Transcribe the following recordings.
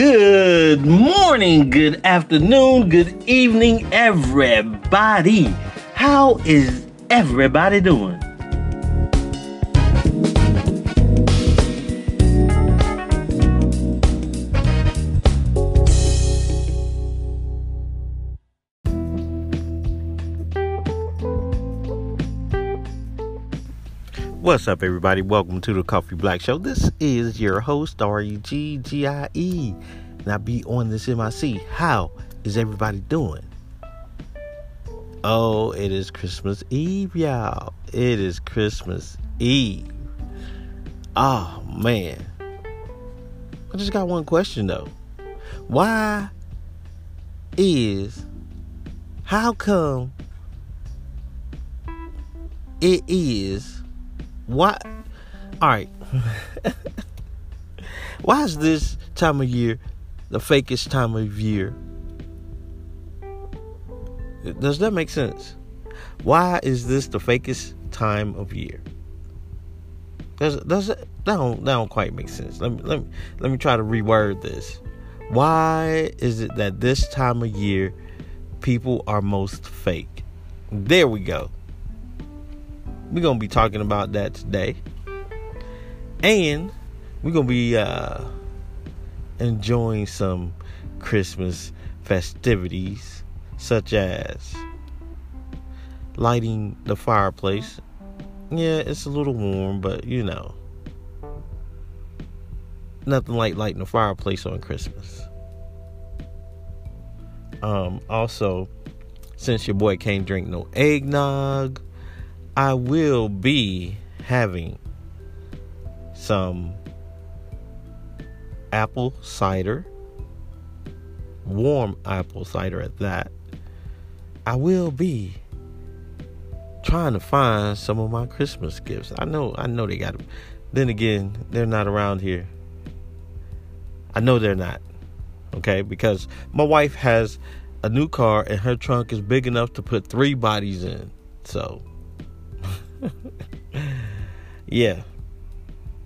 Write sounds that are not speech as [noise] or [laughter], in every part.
Good morning, good afternoon, good evening, everybody. How is everybody doing? What's up, everybody? Welcome to the Coffee Black Show. This is your host, R E G G I E, and I be on this MIC. How is everybody doing? Oh, it is Christmas Eve, y'all. It is Christmas Eve. Oh, man. I just got one question, though. Why is, how come it is why? All right. [laughs] Why is this time of year the fakest time of year? Does that make sense? Why is this the fakest time of year? Does does it that don't that don't quite make sense. Let me let me let me try to reword this. Why is it that this time of year people are most fake? There we go. We're to be talking about that today. And we're to be uh, enjoying some Christmas festivities, such as lighting the fireplace. Yeah, it's a little warm, but you know, nothing like lighting a fireplace on Christmas. Um, also, since your boy can't drink no eggnog, I will be having some apple cider, warm apple cider at that. I will be trying to find some of my Christmas gifts. I know, I know they got them. Then again, they're not around here. I know they're not. Okay, because my wife has a new car and her trunk is big enough to put three bodies in. So [laughs] yeah.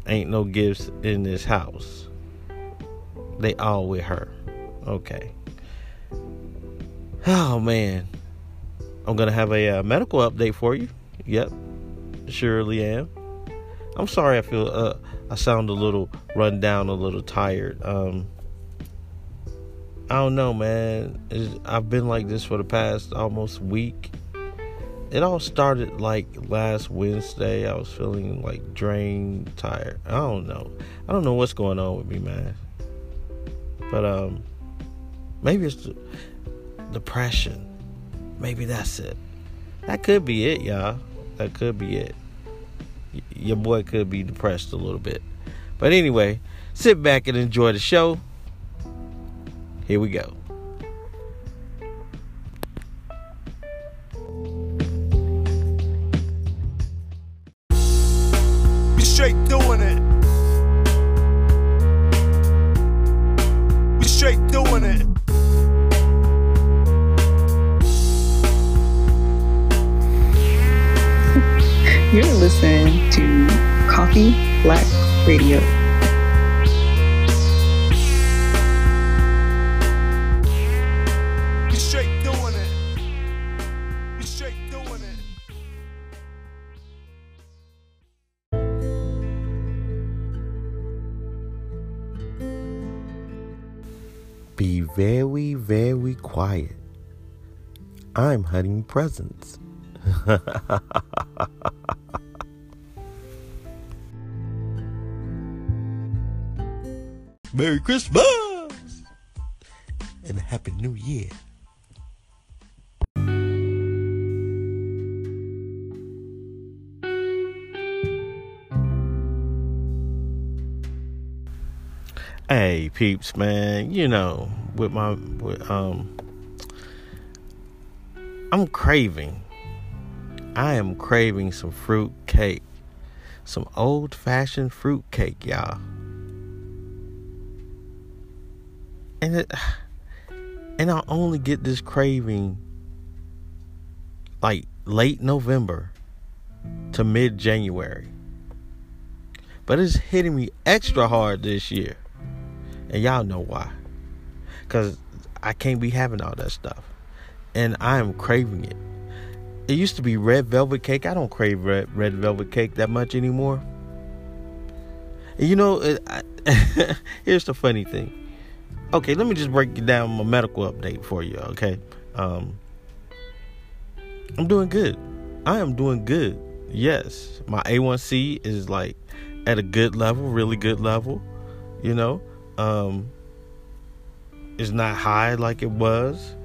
Ain't no gifts in this house. They all with her. Okay. Oh man. I'm gonna have a uh, medical update for you. Yep, surely am. I'm sorry. I feel uh, I sound a little run down, a little tired. Um, I don't know, man. It's, I've been like this for the past almost week it all started like last Wednesday. I was feeling like drained, tired. I don't know. I don't know what's going on with me, man. But um, maybe it's depression. Maybe that's it. That could be it, y'all. That could be it. Y- your boy could be depressed a little bit. But anyway, sit back and enjoy the show. Here we go. You're listening to Coffee Black Radio. Be very, very quiet. I'm hunting presents. [laughs] Merry Christmas and a Happy New Year. Hey peeps, man, you know, with my with um I'm craving. I am craving some fruit cake. Some old fashioned fruit cake, y'all. And it and I only get this craving like late November to mid January. But it's hitting me extra hard this year. And y'all know why. because I can't be having all that stuff, and I am craving it. It used to be red velvet cake. I don't crave red red velvet cake that much anymore. And you know, it, I, [laughs] here's the funny thing. Okay, let me just break down my medical update for you. Okay, um, I'm doing good. I am doing good. Yes, my A1C is like at a good level, really good level. You know, um, it's not high like it was.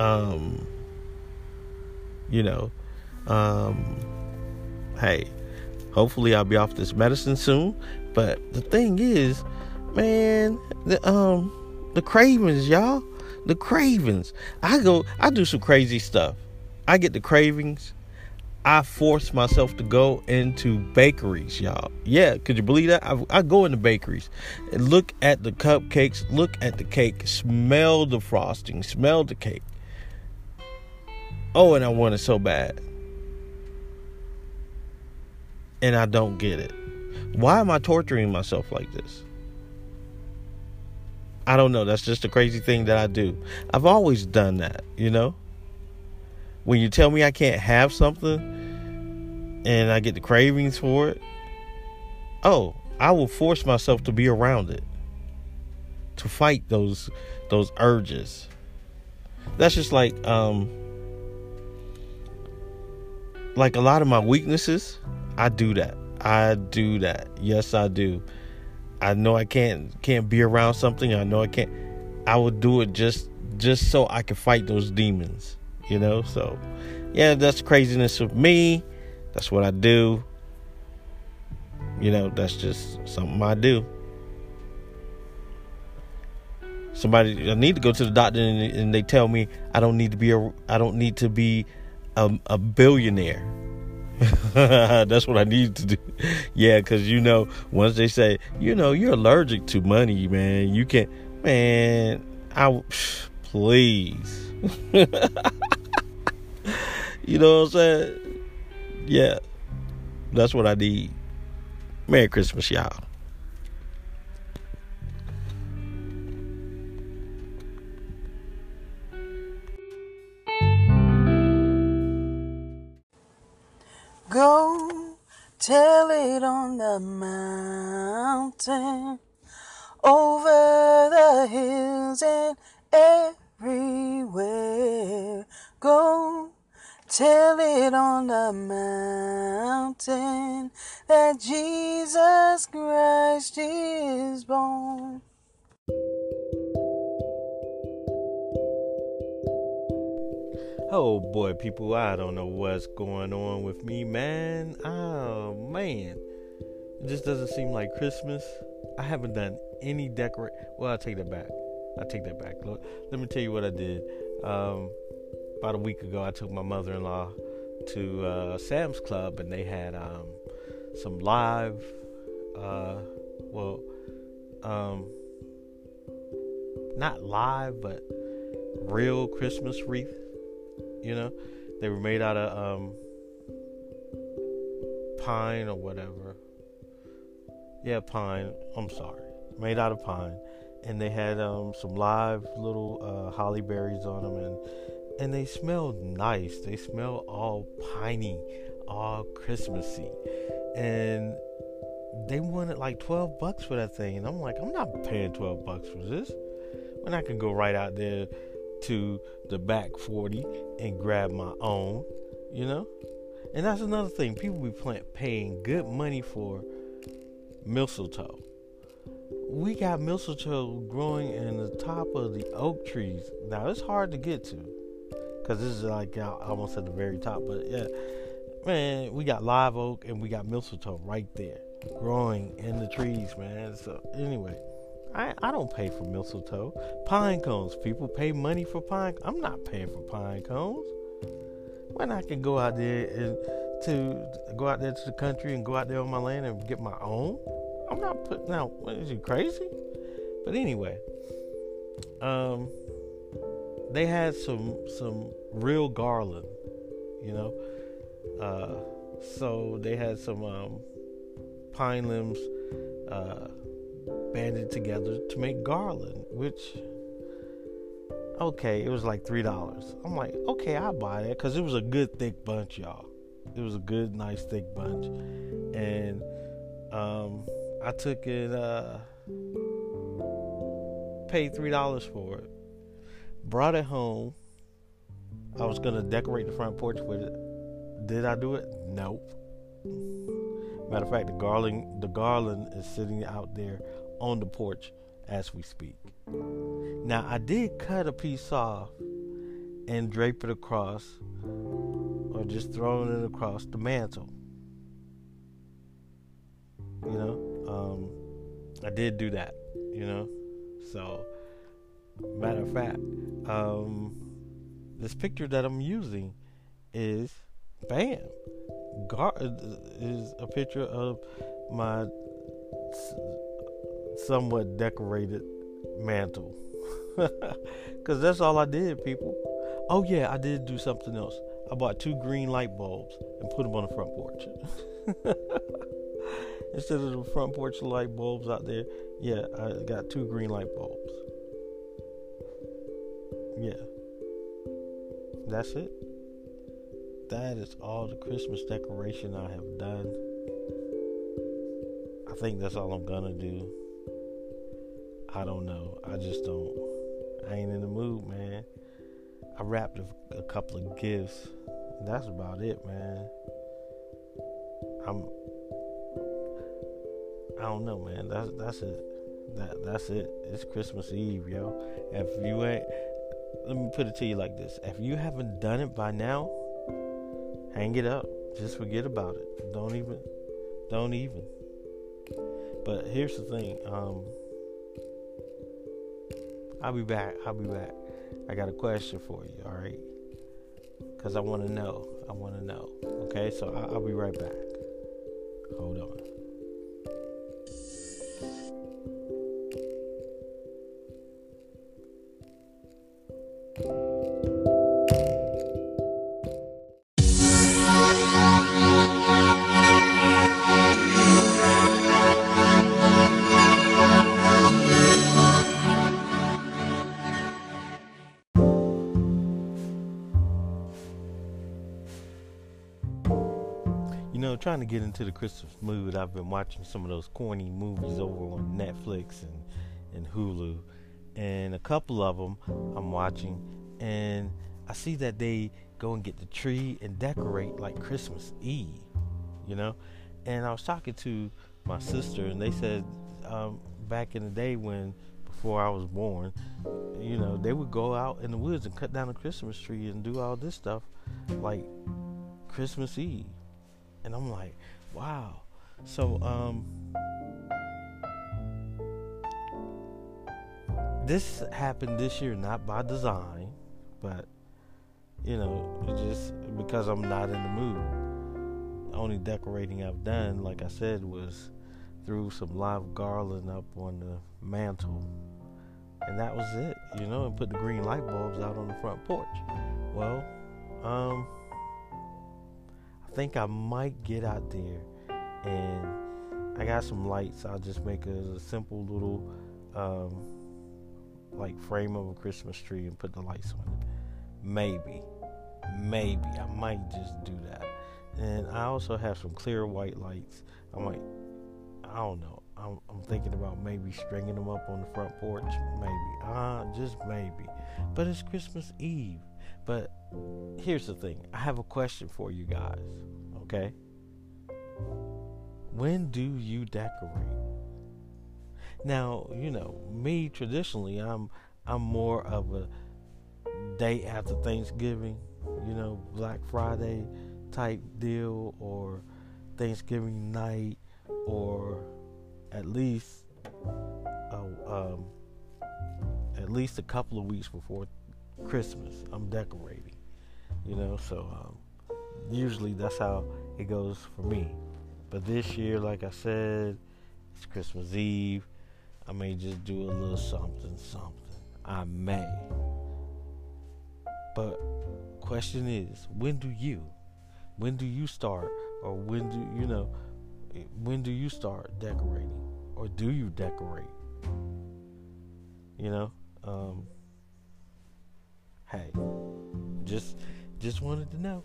Um, you know, um, hey, hopefully I'll be off this medicine soon. But the thing is, man, the um, the cravings, y'all, the cravings. I go, I do some crazy stuff. I get the cravings. I force myself to go into bakeries, y'all. Yeah, could you believe that? I, I go into bakeries and look at the cupcakes, look at the cake, smell the frosting, smell the cake. Oh, and I want it so bad. And I don't get it. Why am I torturing myself like this? I don't know. That's just a crazy thing that I do. I've always done that, you know? When you tell me I can't have something and I get the cravings for it, oh, I will force myself to be around it. To fight those those urges. That's just like um like a lot of my weaknesses, I do that. I do that. Yes, I do. I know I can't can't be around something. I know I can't. I would do it just just so I can fight those demons. You know. So, yeah, that's craziness of me. That's what I do. You know, that's just something I do. Somebody, I need to go to the doctor, and, and they tell me I don't need to be a, I don't need to be a, a billionaire. [laughs] That's what I need to do. Yeah, because you know, once they say, you know, you're allergic to money, man, you can't, man, I, [sighs] please. [laughs] you know what I'm saying? Yeah, that's what I need. Merry Christmas, y'all. Go tell it on the mountain, over the hills and everywhere. Go tell it on the mountain that Jesus Christ is born. Oh boy, people, I don't know what's going on with me, man. Oh man. It just doesn't seem like Christmas. I haven't done any decorate. Well, I'll take that back. I'll take that back. Look, let me tell you what I did. Um, about a week ago, I took my mother in law to uh, Sam's Club and they had um, some live, uh, well, um, not live, but real Christmas wreath you know, they were made out of um, pine or whatever. Yeah, pine. I'm sorry, made out of pine, and they had um, some live little uh, holly berries on them, and and they smelled nice. They smell all piney, all Christmassy, and they wanted like 12 bucks for that thing, and I'm like, I'm not paying 12 bucks for this. When I can go right out there to the back 40 and grab my own, you know? And that's another thing. People be paying good money for mistletoe. We got mistletoe growing in the top of the oak trees. Now, it's hard to get to because this is like almost at the very top. But yeah, man, we got live oak and we got mistletoe right there growing in the trees, man. So, anyway. I, I don't pay for mistletoe. Pine cones. People pay money for pine. I'm not paying for pine cones. When I can go out there and to go out there to the country and go out there on my land and get my own. I'm not putting out. What is you crazy? But anyway, um, they had some some real garland, you know. Uh, so they had some um, pine limbs. Uh, banded together to make garland, which okay, it was like three dollars. I'm like, okay, I'll buy that because it was a good thick bunch, y'all. It was a good, nice thick bunch, and um, I took it. Uh, paid three dollars for it. Brought it home. I was gonna decorate the front porch with it. Did I do it? Nope. Matter of fact, the garland the garland is sitting out there on the porch as we speak. Now I did cut a piece off and drape it across or just throwing it across the mantle. You know, um, I did do that. You know, so matter of fact, um, this picture that I'm using is bam, Gar- uh, is a picture of my somewhat decorated mantle. [laughs] Because that's all I did, people. Oh, yeah, I did do something else. I bought two green light bulbs and put them on the front porch. [laughs] Instead of the front porch light bulbs out there, yeah, I got two green light bulbs. Yeah. That's it. That is all the Christmas decoration I have done. I think that's all I'm gonna do. I don't know. I just don't. I ain't in the mood, man. I wrapped a, a couple of gifts. That's about it, man. I'm. I don't know, man. That's that's it. That that's it. It's Christmas Eve, yo. If you ain't, let me put it to you like this: If you haven't done it by now, hang it up. Just forget about it. Don't even. Don't even. But here's the thing. Um, I'll be back. I'll be back. I got a question for you. All right. Because I want to know. I want to know. Okay. So I- I'll be right back. Hold on. Know, trying to get into the Christmas mood, I've been watching some of those corny movies over on Netflix and, and Hulu. And a couple of them I'm watching, and I see that they go and get the tree and decorate like Christmas Eve, you know? And I was talking to my sister, and they said um, back in the day when, before I was born, you know, they would go out in the woods and cut down a Christmas tree and do all this stuff like Christmas Eve and I'm like, wow. So um this happened this year not by design, but you know, just because I'm not in the mood. Only decorating I've done, like I said, was threw some live garland up on the mantle. And that was it, you know, and put the green light bulbs out on the front porch. Well, um I think I might get out there and I got some lights. I'll just make a, a simple little um, like frame of a Christmas tree and put the lights on it. Maybe, maybe I might just do that. And I also have some clear white lights. I might, I don't know. I'm, I'm thinking about maybe stringing them up on the front porch. Maybe, ah, uh, just maybe. But it's Christmas Eve. But here's the thing I have a question for you guys, okay? When do you decorate? Now, you know, me traditionally, I'm I'm more of a day after Thanksgiving, you know, Black Friday type deal or Thanksgiving night or at least uh, um, at least a couple of weeks before Christmas. I'm decorating, you know. So um, usually that's how it goes for me. But this year, like I said, it's Christmas Eve. I may just do a little something, something. I may. But question is, when do you? When do you start, or when do you know? When do you start decorating, or do you decorate? You know. Um, Hey, just just wanted to know.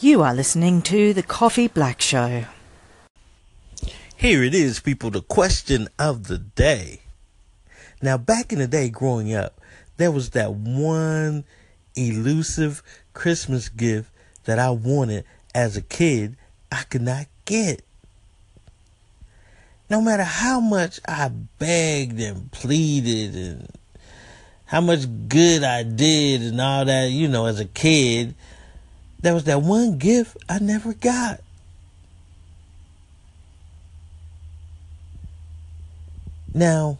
You are listening to The Coffee Black Show. Here it is, people, the question of the day. Now, back in the day growing up, there was that one elusive Christmas gift that I wanted as a kid I could not get. No matter how much I begged and pleaded and how much good I did and all that, you know, as a kid, there was that one gift I never got. Now,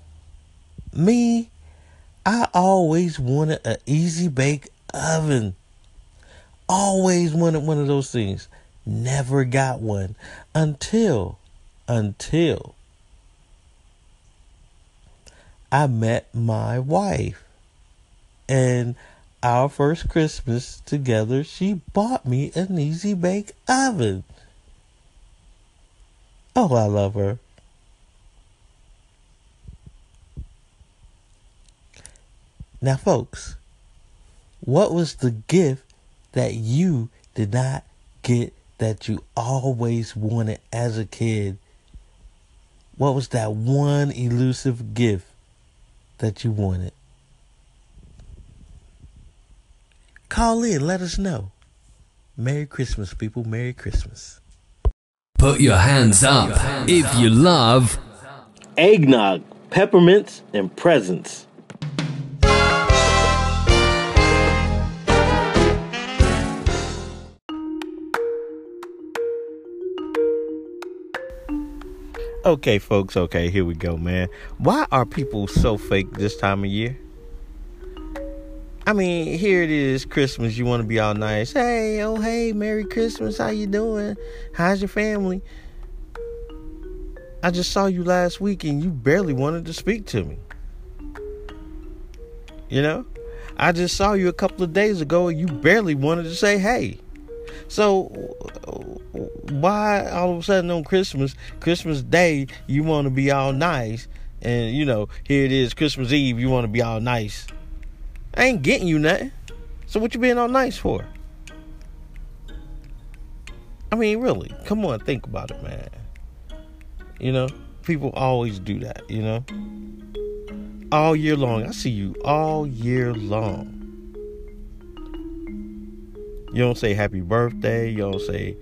me, I always wanted an easy bake oven. Always wanted one of those things. Never got one until, until I met my wife. And our first Christmas together, she bought me an easy bake oven. Oh, I love her. Now, folks, what was the gift that you did not get that you always wanted as a kid? What was that one elusive gift that you wanted? Call in, let us know. Merry Christmas, people. Merry Christmas. Put your hands up if you love Eggnog, peppermints, and presents. Okay, folks, okay, here we go, man. Why are people so fake this time of year? I mean, here it is, Christmas. You want to be all nice. Hey, oh hey, Merry Christmas. How you doing? How's your family? I just saw you last week and you barely wanted to speak to me. You know? I just saw you a couple of days ago and you barely wanted to say hey. So why all of a sudden on Christmas, Christmas Day, you want to be all nice and you know, here it is Christmas Eve, you want to be all nice. I ain't getting you nothing. So what you being all nice for? I mean, really, come on, think about it, man. You know, people always do that, you know? All year long. I see you all year long. You don't say happy birthday. You don't say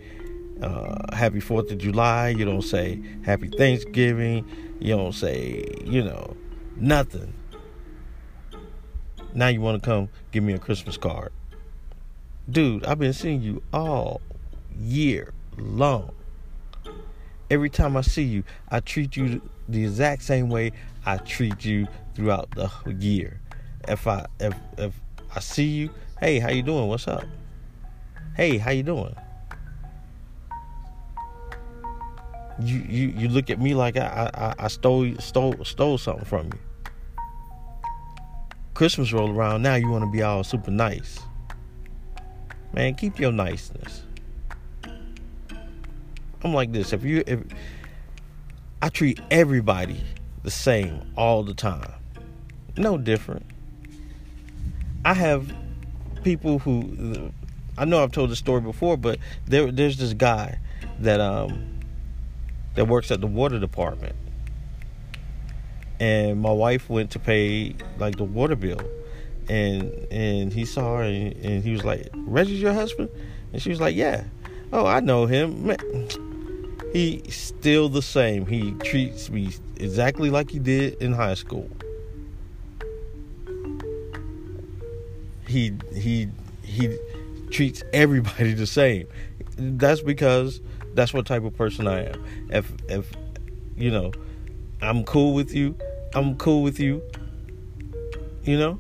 uh, happy 4th of July. You don't say happy Thanksgiving. You don't say, you know, nothing. Now you want to come give me a Christmas card. Dude, I've been seeing you all year long. Every time I see you, I treat you the exact same way I treat you throughout the year. If I if if I see you, hey, how you doing? What's up? Hey, how you doing? You you you look at me like I I, I stole stole stole something from you. Christmas roll around now, you want to be all super nice. Man, keep your niceness. I'm like this. If you if I treat everybody the same all the time. No different. I have people who I know I've told this story before, but there there's this guy that um that works at the water department. And my wife went to pay like the water bill. And and he saw her and, and he was like, Reggie's your husband? And she was like, Yeah. Oh, I know him. Man, he's still the same. He treats me exactly like he did in high school. He he he treats everybody the same. That's because that's what type of person I am. If if you know, I'm cool with you, I'm cool with you. You know?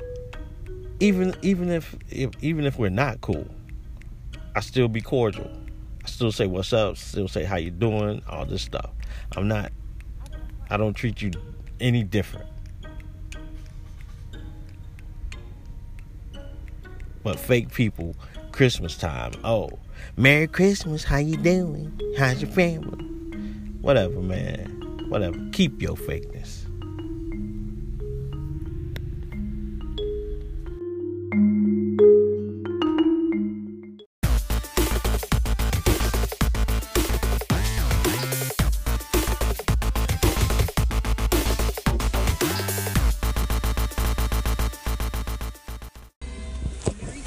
Even even if, if even if we're not cool, I still be cordial. I still say what's up, still say how you doing, all this stuff. I'm not I don't treat you any different. But fake people, Christmas time, oh, Merry Christmas, how you doing? How's your family? Whatever, man. whatever. Keep your fakeness.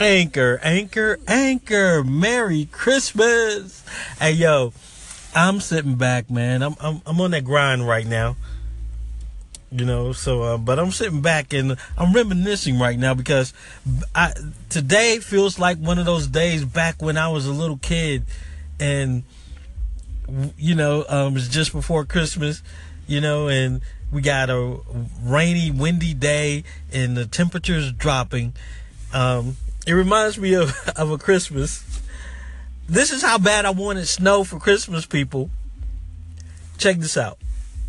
Anchor, anchor, anchor. Merry Christmas. Hey yo, I'm sitting back, man. I'm I'm I'm on that grind right now. You know, so uh, but I'm sitting back and I'm reminiscing right now because I today feels like one of those days back when I was a little kid and you know, um it's just before Christmas, you know, and we got a rainy, windy day and the temperature's dropping. Um it reminds me of, [laughs] of a Christmas. This is how bad I wanted snow for Christmas, people. Check this out.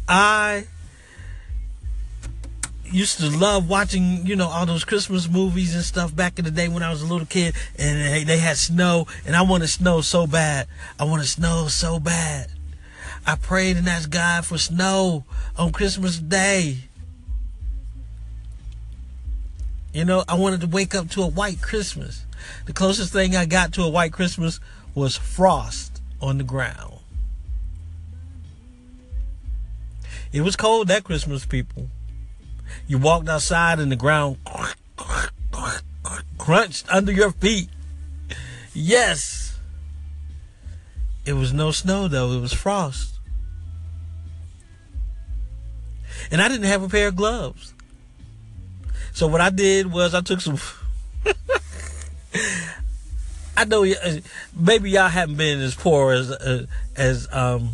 I used to love watching, you know, all those Christmas movies and stuff back in the day when I was a little kid and they, they had snow and I wanted snow so bad. I wanted snow so bad. I prayed and asked God for snow on Christmas Day. You know, I wanted to wake up to a white Christmas. The closest thing I got to a white Christmas was frost on the ground. It was cold that Christmas, people. You walked outside and the ground crunched under your feet. Yes. It was no snow though, it was frost. And I didn't have a pair of gloves. So what I did was I took some. [laughs] I know maybe y'all haven't been as poor as uh, as um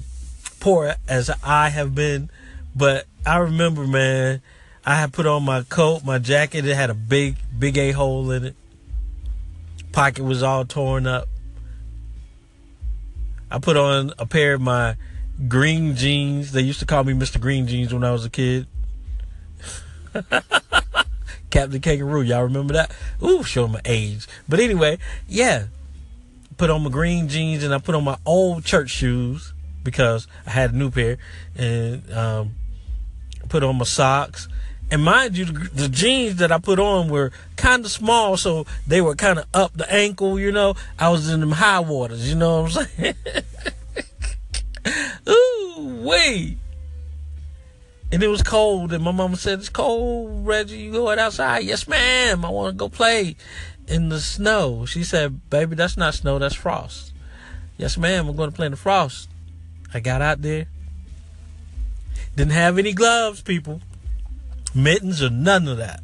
poor as I have been, but I remember, man, I had put on my coat, my jacket. It had a big big a hole in it. Pocket was all torn up. I put on a pair of my green jeans. They used to call me Mr. Green Jeans when I was a kid. [laughs] Captain Kangaroo. Y'all remember that? Ooh, show my age. But anyway, yeah. Put on my green jeans and I put on my old church shoes because I had a new pair and um, put on my socks. And mind you, the, the jeans that I put on were kind of small, so they were kind of up the ankle, you know. I was in them high waters, you know what I'm saying? [laughs] Ooh, wait. And it was cold, and my mama said, It's cold, Reggie. You going outside? Yes, ma'am. I want to go play in the snow. She said, Baby, that's not snow, that's frost. Yes, ma'am. I'm going to play in the frost. I got out there. Didn't have any gloves, people. Mittens or none of that.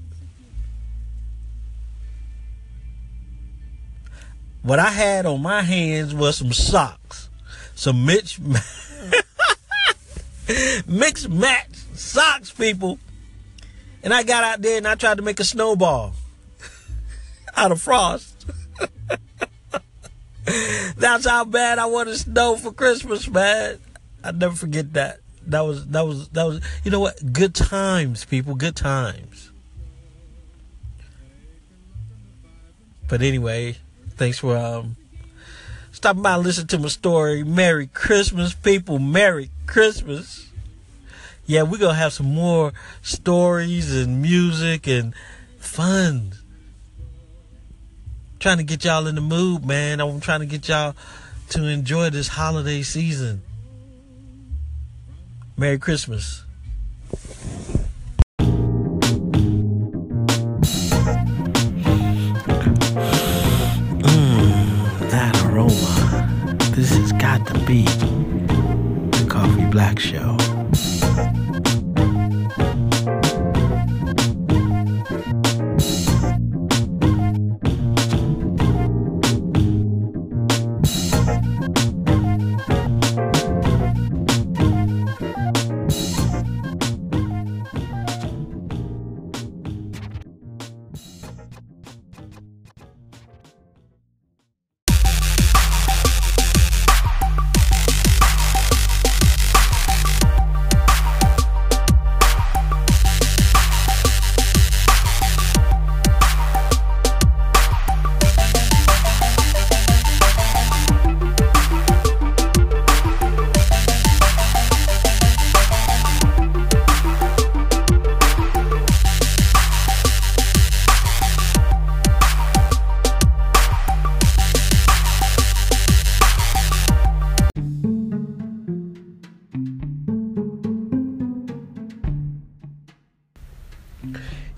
What I had on my hands was some socks. Some Mitch [laughs] mix match socks, people. And I got out there and I tried to make a snowball [laughs] out of frost. [laughs] That's how bad I wanted snow for Christmas, man. I'll never forget that. That was that was that was you know what? Good times, people, good times. But anyway, thanks for um stopping by and listening to my story. Merry Christmas, people. Merry Christmas. Yeah, we're gonna have some more stories and music and fun. Trying to get y'all in the mood, man. I'm trying to get y'all to enjoy this holiday season. Merry Christmas. Mmm, that aroma. This has got to be the Coffee Black Show. Thank you.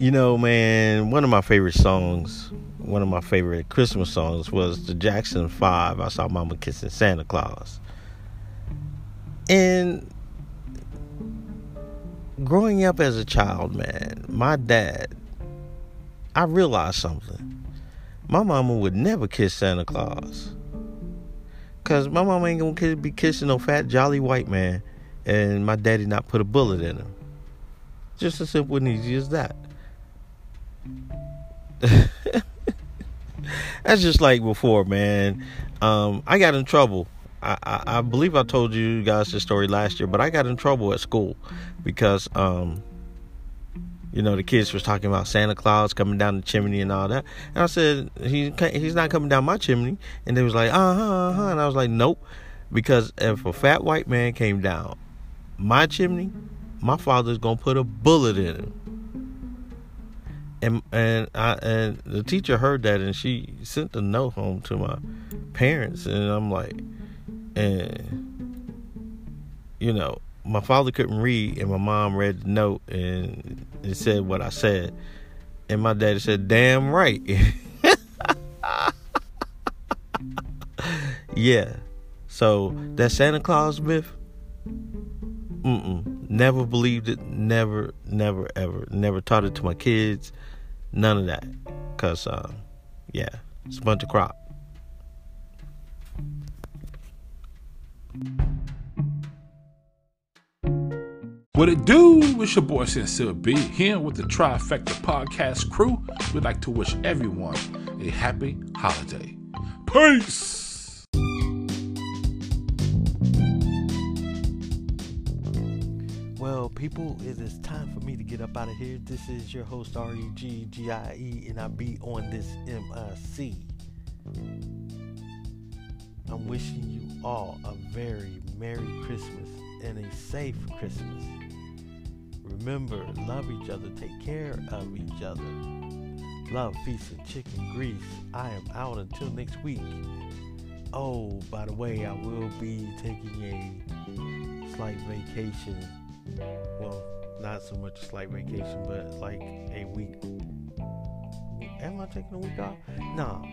You know, man, one of my favorite songs, one of my favorite Christmas songs was the Jackson 5, I Saw Mama Kissing Santa Claus. And growing up as a child, man, my dad, I realized something. My mama would never kiss Santa Claus. Cause my mama ain't gonna be kissing no fat jolly white man, and my daddy not put a bullet in him. Just as simple and easy as that. That's just like before, man. Um, I got in trouble. I, I, I, believe I told you guys this story last year, but I got in trouble at school because, um, you know, the kids was talking about Santa Claus coming down the chimney and all that, and I said he he's not coming down my chimney, and they was like, uh huh, uh huh, and I was like, nope, because if a fat white man came down my chimney, my father's gonna put a bullet in him and and I and the teacher heard that and she sent a note home to my parents and I'm like and you know my father couldn't read and my mom read the note and it said what I said. And my daddy said damn right. [laughs] Yeah. So that Santa Claus myth mm-mm. Never believed it. Never never ever. Never taught it to my kids None of that. Because, uh, yeah, it's a bunch of crap. What it do? It's your boy Sincere B here with the Trifecta Podcast crew. We'd like to wish everyone a happy holiday. Peace! People, it is time for me to get up out of here. This is your host, R E G G I E, and I be on this MIC. I'm wishing you all a very Merry Christmas and a safe Christmas. Remember, love each other, take care of each other. Love, peace, and chicken grease. I am out until next week. Oh, by the way, I will be taking a slight vacation well, not so much a slight vacation, but like a week. Am I taking a week off? No,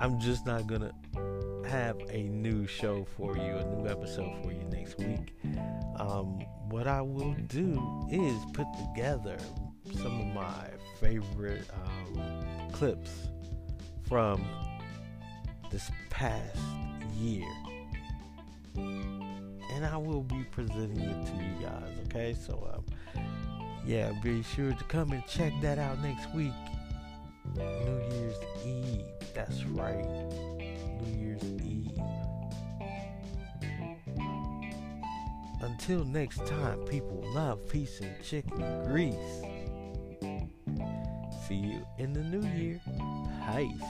I'm just not gonna have a new show for you, a new episode for you next week. Um, what I will do is put together some of my favorite um, clips from this past year and I will be presenting it to you guys. Okay, so um, yeah, be sure to come and check that out next week. New Year's Eve. That's right, New Year's Eve. Until next time, people love, peace, and chicken grease. See you in the new year. Heist.